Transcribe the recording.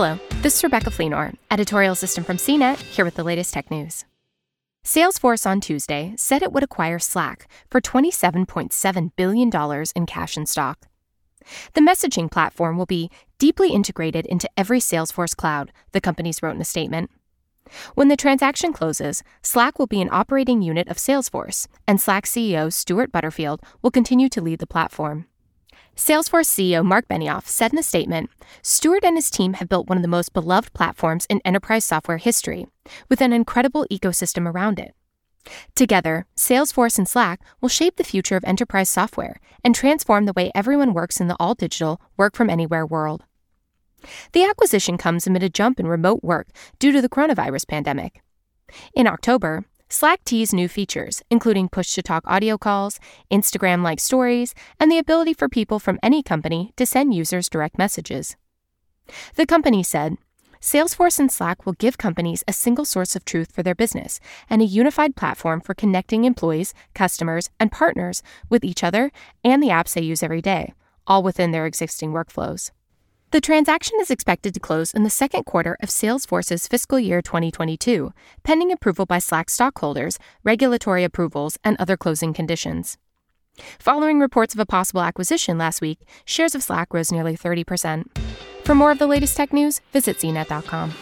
Hello, this is Rebecca Fleenor, editorial assistant from CNET, here with the latest tech news. Salesforce on Tuesday said it would acquire Slack for $27.7 billion in cash and stock. The messaging platform will be deeply integrated into every Salesforce cloud, the companies wrote in a statement. When the transaction closes, Slack will be an operating unit of Salesforce, and Slack CEO Stewart Butterfield will continue to lead the platform. Salesforce CEO Marc Benioff said in a statement Stewart and his team have built one of the most beloved platforms in enterprise software history, with an incredible ecosystem around it. Together, Salesforce and Slack will shape the future of enterprise software and transform the way everyone works in the all digital, work from anywhere world. The acquisition comes amid a jump in remote work due to the coronavirus pandemic. In October, Slack teased new features, including push to talk audio calls, Instagram like stories, and the ability for people from any company to send users direct messages. The company said, Salesforce and Slack will give companies a single source of truth for their business and a unified platform for connecting employees, customers, and partners with each other and the apps they use every day, all within their existing workflows. The transaction is expected to close in the second quarter of Salesforce's fiscal year 2022, pending approval by Slack stockholders, regulatory approvals, and other closing conditions. Following reports of a possible acquisition last week, shares of Slack rose nearly 30%. For more of the latest tech news, visit cnet.com.